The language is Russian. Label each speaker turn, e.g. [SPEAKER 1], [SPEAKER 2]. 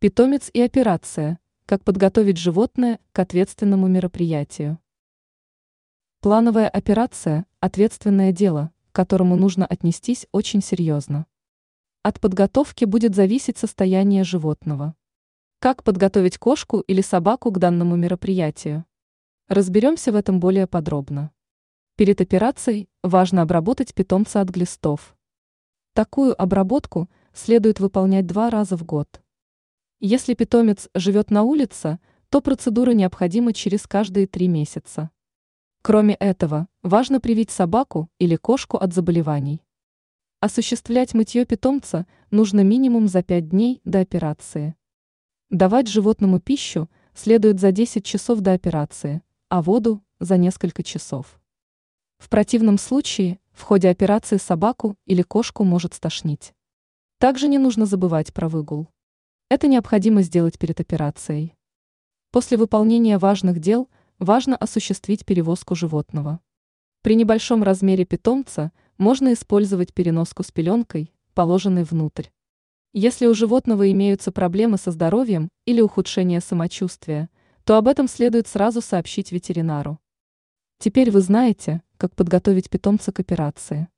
[SPEAKER 1] Питомец и операция. Как подготовить животное к ответственному мероприятию. Плановая операция – ответственное дело, к которому нужно отнестись очень серьезно. От подготовки будет зависеть состояние животного. Как подготовить кошку или собаку к данному мероприятию? Разберемся в этом более подробно. Перед операцией важно обработать питомца от глистов. Такую обработку следует выполнять два раза в год. Если питомец живет на улице, то процедура необходима через каждые три месяца. Кроме этого, важно привить собаку или кошку от заболеваний. Осуществлять мытье питомца нужно минимум за 5 дней до операции. Давать животному пищу следует за 10 часов до операции, а воду – за несколько часов. В противном случае в ходе операции собаку или кошку может стошнить. Также не нужно забывать про выгул. Это необходимо сделать перед операцией. После выполнения важных дел важно осуществить перевозку животного. При небольшом размере питомца можно использовать переноску с пеленкой, положенной внутрь. Если у животного имеются проблемы со здоровьем или ухудшение самочувствия, то об этом следует сразу сообщить ветеринару. Теперь вы знаете, как подготовить питомца к операции.